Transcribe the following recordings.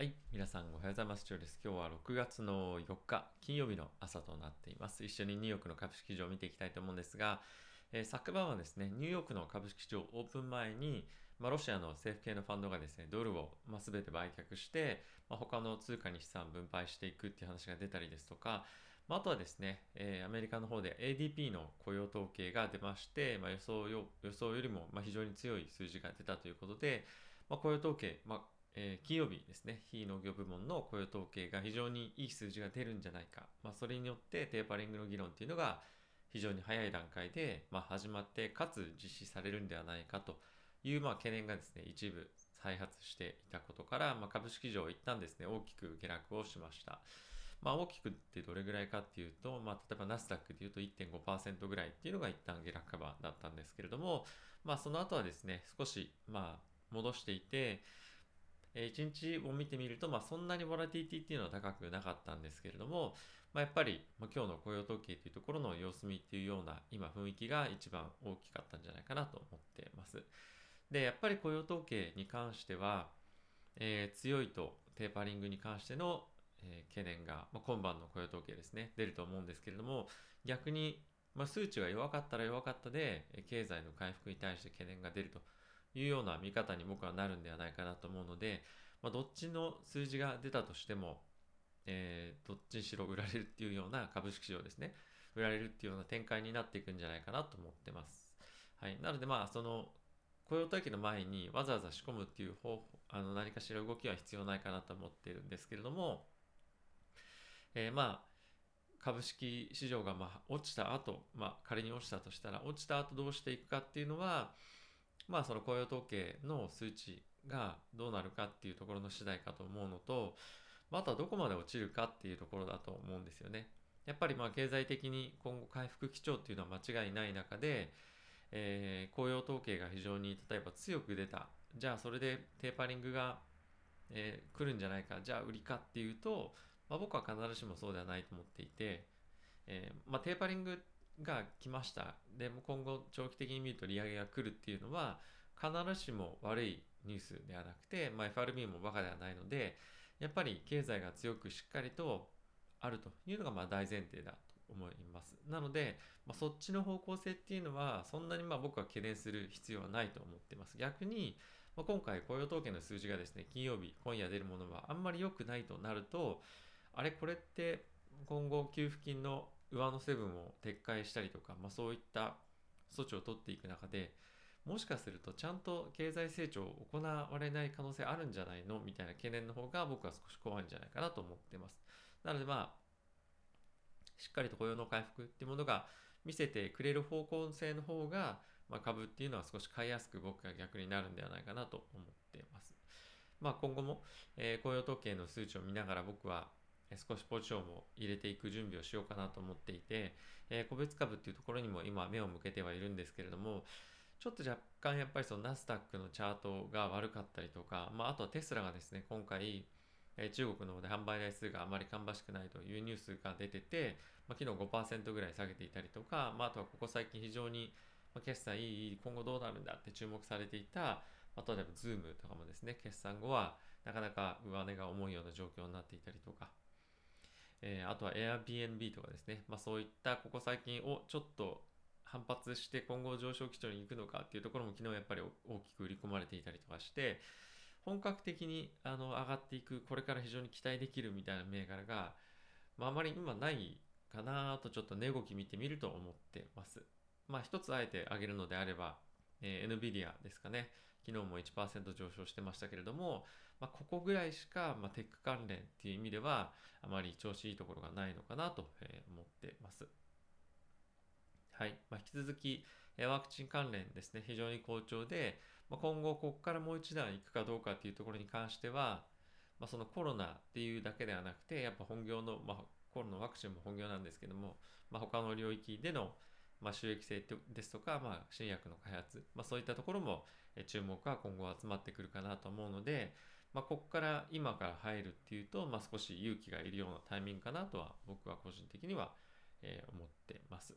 はい。皆さんおはようございます。今日です。今日は6月の4日、金曜日の朝となっています。一緒にニューヨークの株式市場を見ていきたいと思うんですが、えー、昨晩はですね、ニューヨークの株式市場オープン前に、まあ、ロシアの政府系のファンドがですね、ドルを、まあ、全て売却して、まあ、他の通貨に資産分配していくっていう話が出たりですとか、まあ、あとはですね、えー、アメリカの方で ADP の雇用統計が出まして、まあ、予想よ予想よりもまあ非常に強い数字が出たということで、まあ、雇用統計、まあえー、金曜日ですね、非農業部門の雇用統計が非常にいい数字が出るんじゃないか。まあ、それによってテーパリングの議論っていうのが非常に早い段階で、まあ、始まって、かつ実施されるんではないかという、まあ、懸念がですね、一部再発していたことから、まあ、株式上一旦ですね、大きく下落をしました。まあ、大きくってどれぐらいかっていうと、まあ、例えばナスダックでいうと1.5%ぐらいっていうのが一旦下落幅だったんですけれども、まあ、その後はですね、少し、まあ、戻していて、えー、1日を見てみると、まあ、そんなにボラティティっていうのは高くなかったんですけれども、まあ、やっぱり、まあ、今日の雇用統計というところの様子見っていうような今雰囲気が一番大きかったんじゃないかなと思ってます。で、やっぱり雇用統計に関しては、えー、強いとテーパリングに関しての、えー、懸念が、まあ、今晩の雇用統計ですね、出ると思うんですけれども、逆に、まあ、数値が弱かったら弱かったで、経済の回復に対して懸念が出るというような見方に僕はなるんではないかなと思うので、まあ、どっちの数字が出たとしても、えー、どっちにしろ売られるっていうような株式市場ですね。売られるっていうような展開になっていくんじゃないかなと思ってます。はい。なのでまあ、その、雇用体系の前にわざわざ仕込むっていう方法、あの何かしら動きは必要ないかなと思ってるんですけれども、えー、まあ、株式市場がまあ落ちた後、まあ仮に落ちたとしたら、落ちた後どうしていくかっていうのは、まあその雇用統計の数値がどうなるかっていうところの次第かと思うのと、あとはどこまで落ちるかっていうところだと思うんですよね。やっぱりまあ経済的に今後回復基調っていうのは間違いない中で、えー、雇用統計が非常に例えば強く出た。じゃあそれでテーパリングが、えー、来るんじゃないか。じゃあ売りかっていうと、まあ、僕は必ずしもそうではないと思っていて、えー、まあ、テーパリングが来ました。でも今後長期的に見ると利上げが来るっていうのは必ずしも悪いニュースではなくて、まあ、FRB もバカではないので、やっぱり経済が強くしっかりとあるというのがまあ大前提だと思います。なので、まあ、そっちの方向性っていうのはそんなにまあ僕は懸念する必要はないと思ってます。逆に、まあ、今回雇用統計の数字がですね、金曜日、今夜出るものはあんまり良くないとなると、あれこれって今後給付金の上乗せ分を撤回したりとか、まあ、そういった措置を取っていく中でもしかするとちゃんと経済成長を行われない可能性あるんじゃないの？みたいな懸念の方が僕は少し怖いんじゃないかなと思ってます。なのでまあしっかりと雇用の回復っていうものが見せてくれる方向性の方が、まあ、株っていうのは少し買いやすく僕が逆になるんではないかなと思っています。まあ今後も、えー、雇用統計の数値を見ながら僕は少しポジションを入れていく準備をしようかなと思っていて、えー、個別株っていうところにも今目を向けてはいるんですけれども、ちょっと若干やっぱりそのナスダックのチャートが悪かったりとか、まあ、あとはテスラがですね、今回、えー、中国の方で販売台数があまり芳しくないというニュースが出てて、まあ、昨日5%ぐらい下げていたりとか、まあ、あとはここ最近非常に、ま、決算いい、今後どうなるんだって注目されていた、あ、例えば Zoom とかもですね、決算後はなかなか上値が重いような状況になっていたりとか、えー、あとは Airbnb とかですね、まあ、そういったここ最近をちょっと反発して今後上昇基調に行くのかっていうところも昨日やっぱり大きく売り込まれていたりとかして、本格的にあの上がっていく、これから非常に期待できるみたいな銘柄が、まあ、まり今ないかなとちょっと値動き見てみると思ってます。まあ一つあえて上げるのであれば、えー、NVIDIA ですかね。昨日も1%上昇してましたけれども、まあ、ここぐらいしか、まあ、テック関連っていう意味では、あまり調子いいところがないのかなと、思ってます。はい。まあ、引き続き、ワクチン関連ですね、非常に好調で、まあ、今後、ここからもう一段行くかどうかっていうところに関しては、まあ、そのコロナっていうだけではなくて、やっぱ本業の、まあ、コロナワクチンも本業なんですけども、まあ、他の領域での、まあ、収益性ですとか、まあ、新薬の開発、まあ、そういったところも注目が今後集まってくるかなと思うので、まあ、ここから今から入るっていうと、まあ、少し勇気がいるようなタイミングかなとは僕は個人的には、えー、思ってます。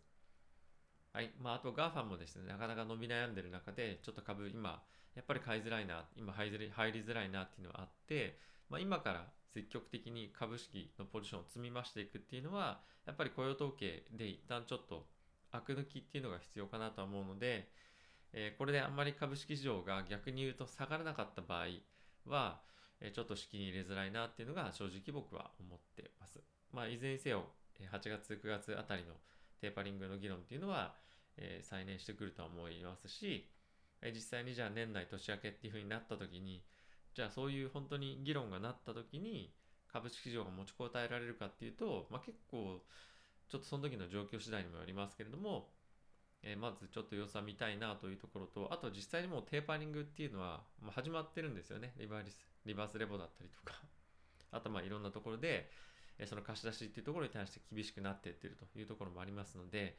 はい。まあ、あと GAFA もですね、なかなか伸び悩んでる中で、ちょっと株今、やっぱり買いづらいな、今入りづらいなっていうのはあって、まあ、今から積極的に株式のポジションを積み増していくっていうのはやっぱり雇用統計で一旦ちょっとアク抜きっていうのが必要かなとは思うので、えー、これであんまり株式市場が逆に言うと下がらなかった場合は、えー、ちょっと資金入れづらいなっていうのが正直僕は思ってます。まあ、いずれにせよ、8月、9月あたりのテーパリングの議論っていうのは、えー、再燃してくるとは思いますし、え実際にじゃあ年内年明けっていうふうになった時に、じゃあそういう本当に議論がなった時に株式市場が持ちこたえられるかっていうと、まあ、結構ちょっとその時の状況次第にもよりますけれども、え、まずちょっと様子は見たいなというところと、あと実際にもうテーパリングっていうのは、ま始まってるんですよね。リバースリバースレボだったりとか、あとまあいろんなところで、えその貸し出しっていうところに対して厳しくなっていってるというところもありますので、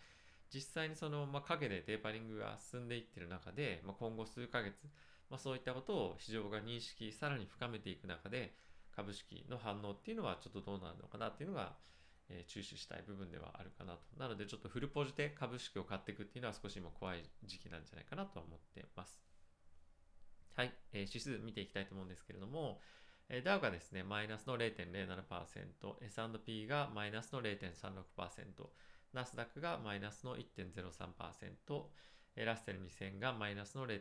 実際にその、ま、陰でテーパリングが進んでいってる中で、ま、今後数ヶ月、ま、そういったことを市場が認識、さらに深めていく中で、株式の反応っていうのはちょっとどうなるのかなっていうのが、えー、注視したい部分ではあるかなと。なのでちょっとフルポジで株式を買っていくっていうのは少し今怖い時期なんじゃないかなとは思ってます。はい、えー、指数見ていきたいと思うんですけれども、えー、ダウがですね、マイナスの0.07%、S&P がマイナスの0.36%、ナスダックがマイナスの1.03%、ラッセル2000がマイナスの0.81%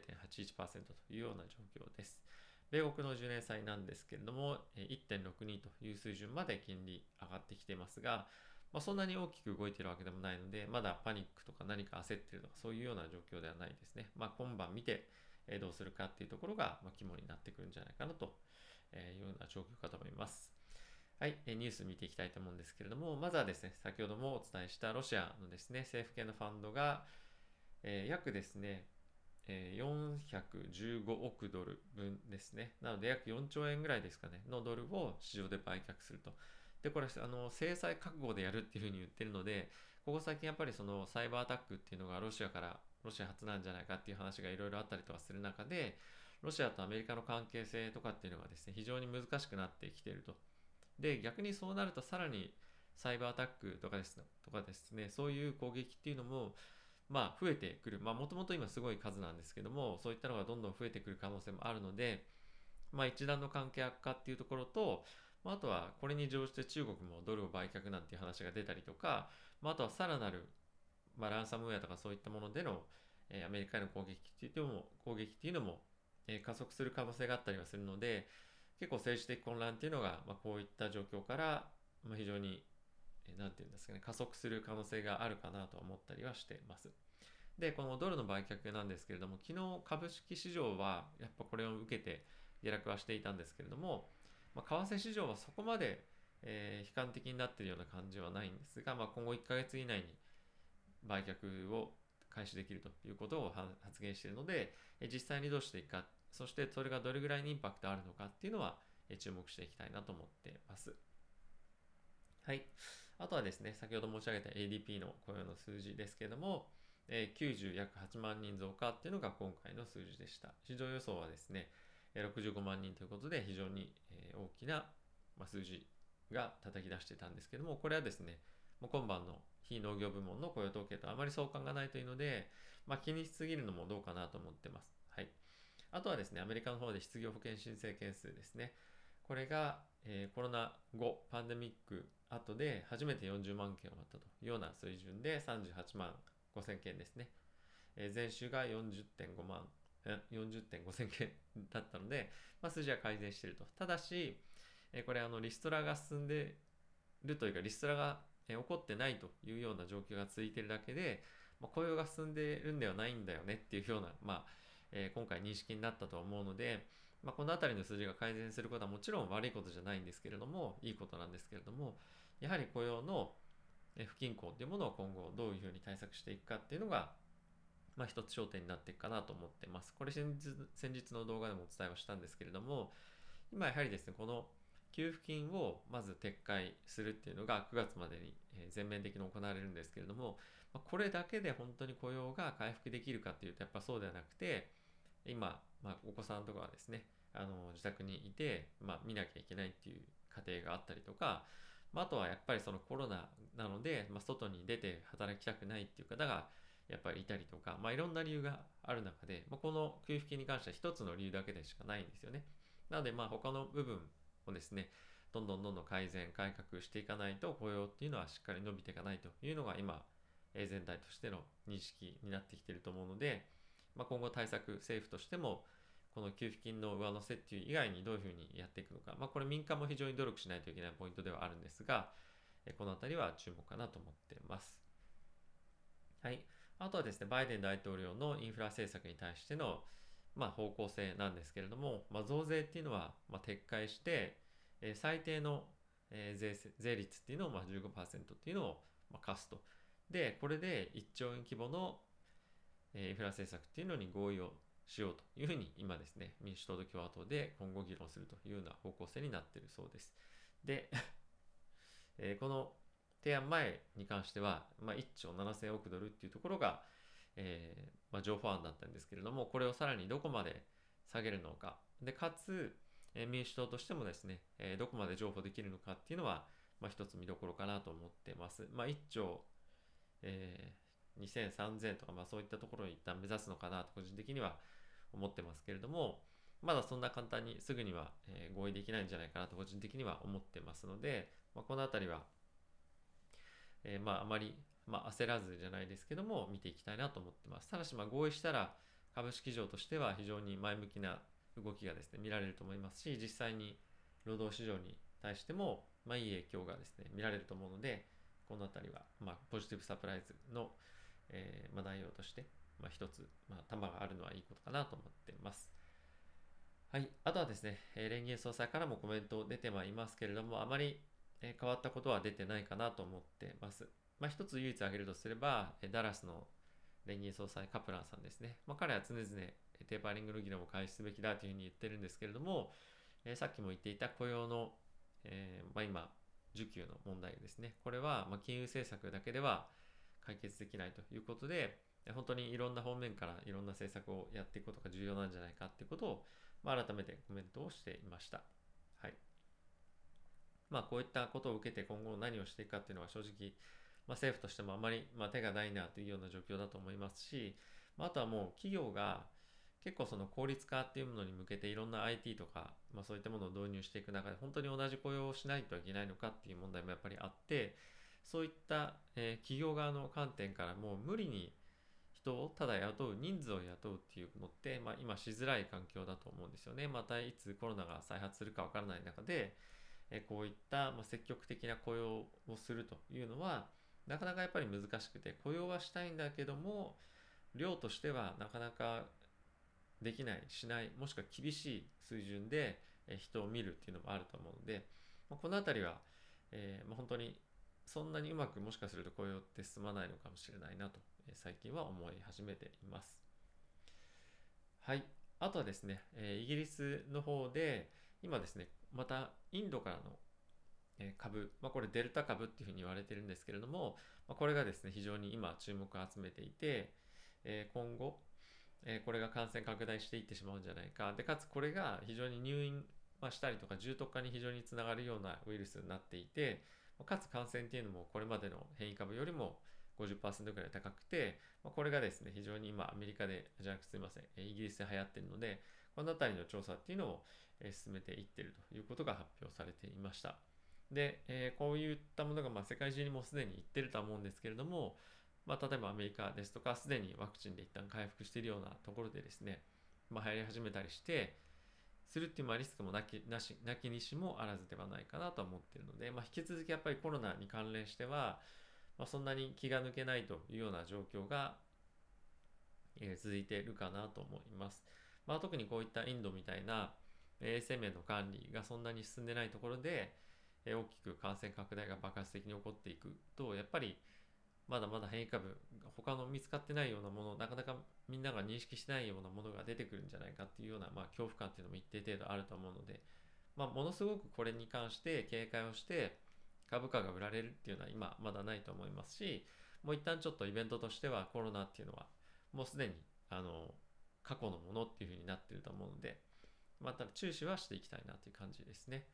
というような状況です。米国の10年債なんですけれども、1.62という水準まで金利上がってきていますが、まあ、そんなに大きく動いてるわけでもないので、まだパニックとか何か焦ってるとかそういうような状況ではないですね。まあ、今晩見てどうするかっていうところが肝になってくるんじゃないかなというような状況かと思います。はい、ニュース見ていきたいと思うんですけれども、まずはですね、先ほどもお伝えしたロシアのですね、政府系のファンドが、え、約ですね、え、415億ドル分ですね。なので約4兆円ぐらいですかね、のドルを市場で売却すると。で、これ、あの、制裁覚悟でやるっていうふうに言ってるので、ここ最近やっぱりそのサイバーアタックっていうのがロシアから、ロシア初なんじゃないかっていう話がいろいろあったりとかする中で、ロシアとアメリカの関係性とかっていうのがですね、非常に難しくなってきてると。で、逆にそうなるとさらにサイバーアタックとかです,、ね、とかですね、そういう攻撃っていうのも、まあ、増えてくる。まあ、もともと今すごい数なんですけども、そういったのがどんどん増えてくる可能性もあるので、まあ、一段の関係悪化っていうところと、まあ、あとはこれに乗じて中国もドルを売却なんていう話が出たりとか、まあ、あとはさらなる、まあ、ランサムウェアとかそういったものでの、えー、アメリカへの攻撃っていうのも、攻撃っていうのも、えー、加速する可能性があったりはするので、結構政治的混乱っていうのが、まあ、こういった状況から、まあ、非常に、何て言うんですかね、加速する可能性があるかなと思ったりはしてます。で、このドルの売却なんですけれども、昨日株式市場はやっぱこれを受けて下落はしていたんですけれども、まあ、為替市場はそこまで、えー、悲観的になっているような感じはないんですが、まあ、今後1ヶ月以内に売却を開始できるということを発言しているので、実際にどうしていくかそしてそれがどれぐらいにインパクトあるのかっていうのは注目していきたいなと思っています。はい。あとはですね、先ほど申し上げた ADP の雇用の数字ですけれども、え90約8万人増加っていうのが今回の数字でした。市場予想はですね、65万人ということで非常に大きな数字が叩き出してたんですけども、これはですね、もう今晩の非農業部門の雇用統計とあまり相関がないというので、まあ、気にしすぎるのもどうかなと思ってます。はい。あとはですね、アメリカの方で失業保険申請件数ですね。これが、えー、コロナ後、パンデミック後で初めて40万件を割ったというような水準で38万5000件ですね。えー、前週が40.5万、40.5千件だったので、まあ、数字は改善していると。ただし、えー、これあのリストラが進んでいるというか、リストラが、えー、起こってないというような状況が続いているだけで、まあ、雇用が進んでいるんではないんだよねっていうような、まあ、えー、今回認識になったと思うので、まあ、この辺りの数字が改善することはもちろん悪いことじゃないんですけれども、いいことなんですけれども、やはり雇用の不均衡っていうものを今後どういうふうに対策していくかっていうのが、まあ、一つ焦点になっていくかなと思ってます。これ先日先日の動画でもお伝えをしたんですけれども、今やはりですね、この給付金をまず撤回するっていうのが9月までに全面的に行われるんですけれども、これだけで本当に雇用が回復できるかっていうとやっぱそうではなくて、今、まあ、お子さんとかはですね、あの自宅にいて、まあ、見なきゃいけないっていう家庭があったりとか、まあ、あとはやっぱりそのコロナなので、まあ、外に出て働きたくないっていう方がやっぱりいたりとか、まあ、いろんな理由がある中で、まあ、この給付金に関しては一つの理由だけでしかないんですよね。なので、まあ、他の部分をですね、どんどんどんどん改善、改革していかないと雇用っていうのはしっかり伸びていかないというのが今、全体としての認識になってきていると思うので、まあ、今後対策、政府としても、この給付金の上乗せっていう以外にどういうふうにやっていくのか、まあ、これ民間も非常に努力しないといけないポイントではあるんですが、この辺りは注目かなと思っています。はい。あとはですね、バイデン大統領のインフラ政策に対しての、まあ、方向性なんですけれども、まあ、増税っていうのは、ま撤回して、え最低の、え税税率っていうのを、まあ、15%っていうのを、ま課すと。で、これで1兆円規模の、えインフラ政策っていうのに合意をしようというふうに今ですね、民主党と共和党で今後議論するというような方向性になっているそうです。で、えこの提案前に関しては、まあ、1兆7000億ドルっていうところが、えー、まあ、情報案だったんですけれども、これをさらにどこまで下げるのか。で、かつ、えー、民主党としてもですね、えー、どこまで譲歩できるのかっていうのは、まあ、一つ見どころかなと思ってます。まあ、1兆、えー、2000、3000とか、まあ、そういったところを一旦目指すのかなと個人的には思ってますけれども、まだそんな簡単にすぐには、え合意できないんじゃないかなと個人的には思ってますので、まあ、この辺りはえー、まああまり、まあ、焦らずじゃないですけども見ていきたいなと思ってます。ただしまあ合意したら株式市場としては非常に前向きな動きがですね見られると思いますし実際に労働市場に対してもまあいい影響がですね見られると思うのでこの辺りはまあポジティブサプライズの、えー、まあ内容としてまあ一つまあ玉があるのはいいことかなと思ってます。はい。あとはですねえ、連銀総裁からもコメント出てはいますけれども、あまりえ変わったことは出てないかなと思ってます。まあ、一つ唯一挙げるとすればえ、ダラスの連銀総裁カプランさんですね。まあ、彼は常々テーパーリングの議論を開始すべきだというふうに言ってるんですけれども、えさっきも言っていた雇用の、えー、まあ、今、需給の問題ですね。これは、ま金融政策だけでは解決できないということで、本当にいろんな方面からいろんな政策をやっていくことが重要なんじゃないかっていうことを、まあ、改めてコメントをしていました。はい。まあ、こういったことを受けて今後何をしていくかっていうのは正直、まあ、政府としてもあまり、まあ、手がないなというような状況だと思いますし、まあ、あとはもう企業が結構その効率化っていうものに向けていろんな IT とか、まあ、そういったものを導入していく中で本当に同じ雇用をしないといけないのかっていう問題もやっぱりあってそういった、えー、企業側の観点からもう無理に人をただ雇う人数を雇うっていうのって、まあ、今しづらい環境だと思うんですよね。またいつコロナが再発するかわからない中でえこういったま積極的な雇用をするというのはなかなかやっぱり難しくて雇用はしたいんだけども量としてはなかなかできないしないもしくは厳しい水準で人を見るっていうのもあると思うのでこの辺りは、えー、ま本当にそんなにうまくもしかすると雇用って進まないのかもしれないなと最近は思い始めています。はい。あとはですね、えイギリスの方で今ですね、またインドからの株、まあ、これデルタ株っていうふうに言われてるんですけれども、まあ、これがですね、非常に今注目を集めていて、え、今後、え、これが感染拡大していってしまうんじゃないか。で、かつこれが非常に入院したりとか重篤化に非常につながるようなウイルスになっていて、かつ感染っていうのもこれまでの変異株よりも50%ぐらい高くて、まこれがですね、非常に今アメリカで、じゃなくすみません、イギリスで流行ってるので、この辺りの調査っていうのを進めていってるということが発表されていました。で、えー、こういったものがま世界中にもすでにいってるとは思うんですけれども、まあ、例えばアメリカですとか、すでにワクチンで一旦回復しているようなところでですね、まあ、流行り始めたりして、するっていうまあリスクもなきなしなきにしもあらずではないかなと思っているので、まあ、引き続きやっぱりコロナに関連しては、まあ、そんなに気が抜けないというような状況が、えー、続いているかなと思います。まあ、特にこういったインドみたいな衛生面の管理がそんなに進んでないところで、え大きく感染拡大が爆発的に起こっていくと、やっぱりまだまだ変異株、他の見つかってないようなもの、なかなかみんなが認識してないようなものが出てくるんじゃないかっていうような、まあ、恐怖感っていうのも一定程度あると思うので、まあ、ものすごくこれに関して警戒をして、株価が売られるっていうのは今まだないと思いますし、もう一旦ちょっとイベントとしてはコロナっていうのはもうすでにあの過去のものっていうふうになってると思うので、また注視はしていきたいなという感じですね。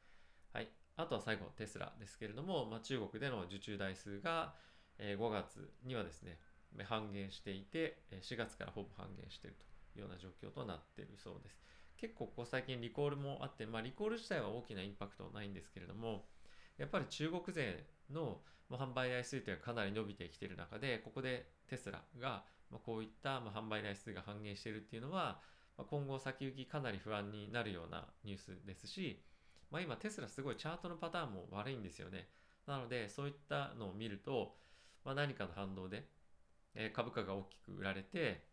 はい。あとは最後、テスラですけれども、まあ、中国での受注台数が5月にはですね、半減していて、4月からほぼ半減しているというような状況となっているそうです。結構ここ最近リコールもあって、まあ、リコール自体は大きなインパクトはないんですけれどもやっぱり中国勢の販売台数というのはかなり伸びてきている中でここでテスラがこういった販売台数が半減しているっていうのは今後先行きかなり不安になるようなニュースですし、まあ、今テスラすごいチャートのパターンも悪いんですよねなのでそういったのを見ると、まあ、何かの反動でえ株価が大きく売られて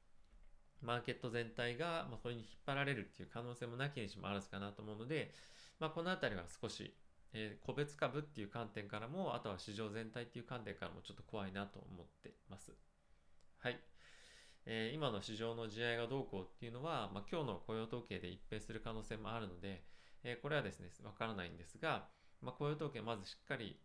マーケット全体が、まあ、それに引っ張られるっていう可能性もなきにしもあらずかなと思うので、まあ、この辺りは少し、えー、個別株っていう観点からもあとは市場全体っていう観点からもちょっと怖いなと思ってます。はい。えー、今の市場の地合いがどうこうっていうのは、まあ、今日の雇用統計で一変する可能性もあるので、えー、これはですね、わからないんですが、まあ、雇用統計まずしっかり、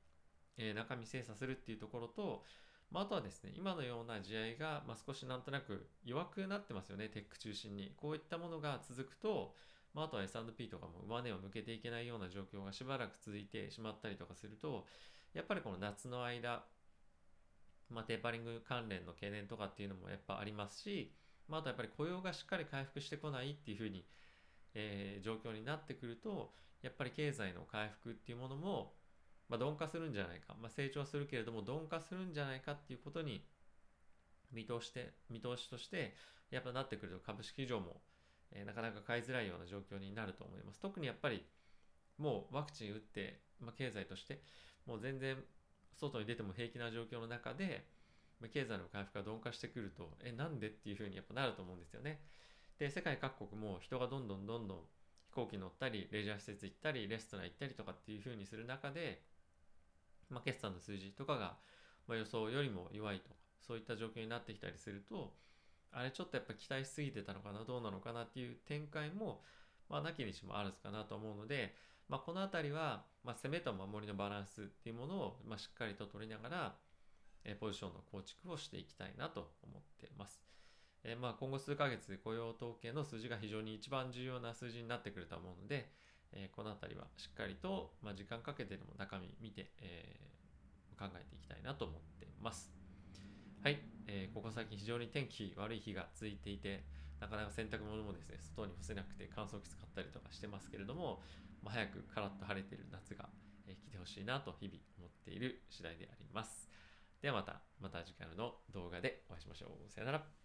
え中身精査するっていうところと、まあ、あとはですね、今のような地合が、まあ、少しなんとなく弱くなってますよね、テック中心に。こういったものが続くと、まあ、あとは S&P とかも上値を抜けていけないような状況がしばらく続いてしまったりとかすると、やっぱりこの夏の間、まあ、テーパリング関連の懸念とかっていうのもやっぱありますし、まあ、あとやっぱり雇用がしっかり回復してこないっていうふうに、えー、状況になってくると、やっぱり経済の回復っていうものも、まあ、鈍化するんじゃないか、まあ、成長するけれども鈍化するんじゃないかっていうことに見通して見通しとしてやっぱなってくると株式市場も、えー、なかなか買いづらいような状況になると思います。特にやっぱりもうワクチン打って、まあ、経済としてもう全然外に出ても平気な状況の中で、ま、経済の回復が鈍化してくるとえなんでっていうふうにやっぱなると思うんですよね。で世界各国も人がどんどんどんどん飛行機乗ったりレジャー施設行ったりレストラン行ったりとかっていうふうにする中でまあ、決算の数字とかが、まあ、予想よりも弱いとそういった状況になってきたりするとあれちょっとやっぱ期待しすぎてたのかなどうなのかなっていう展開も、まあ、なきにしもあるかなと思うので、まあ、この辺りは、まあ、攻めと守りのバランスっていうものを、まあ、しっかりと取りながら、え、ポジションの構築をしていきたいなと思ってます。え、まあ今後数ヶ月雇用統計の数字が非常に一番重要な数字になってくると思うので、えー、この辺りはしっかりと、まあ、時間かけてでも中身見て、えー、考えていきたいなと思ってます。はい、えー、ここ最近非常に天気悪い日が続いていて、なかなか洗濯物もですね、外に干せなくて乾燥機使ったりとかしてますけれども、まあ、早くカラッと晴れてる夏が、え来てほしいなと日々思っている次第であります。ではまた、また次回の動画でお会いしましょう。さよなら。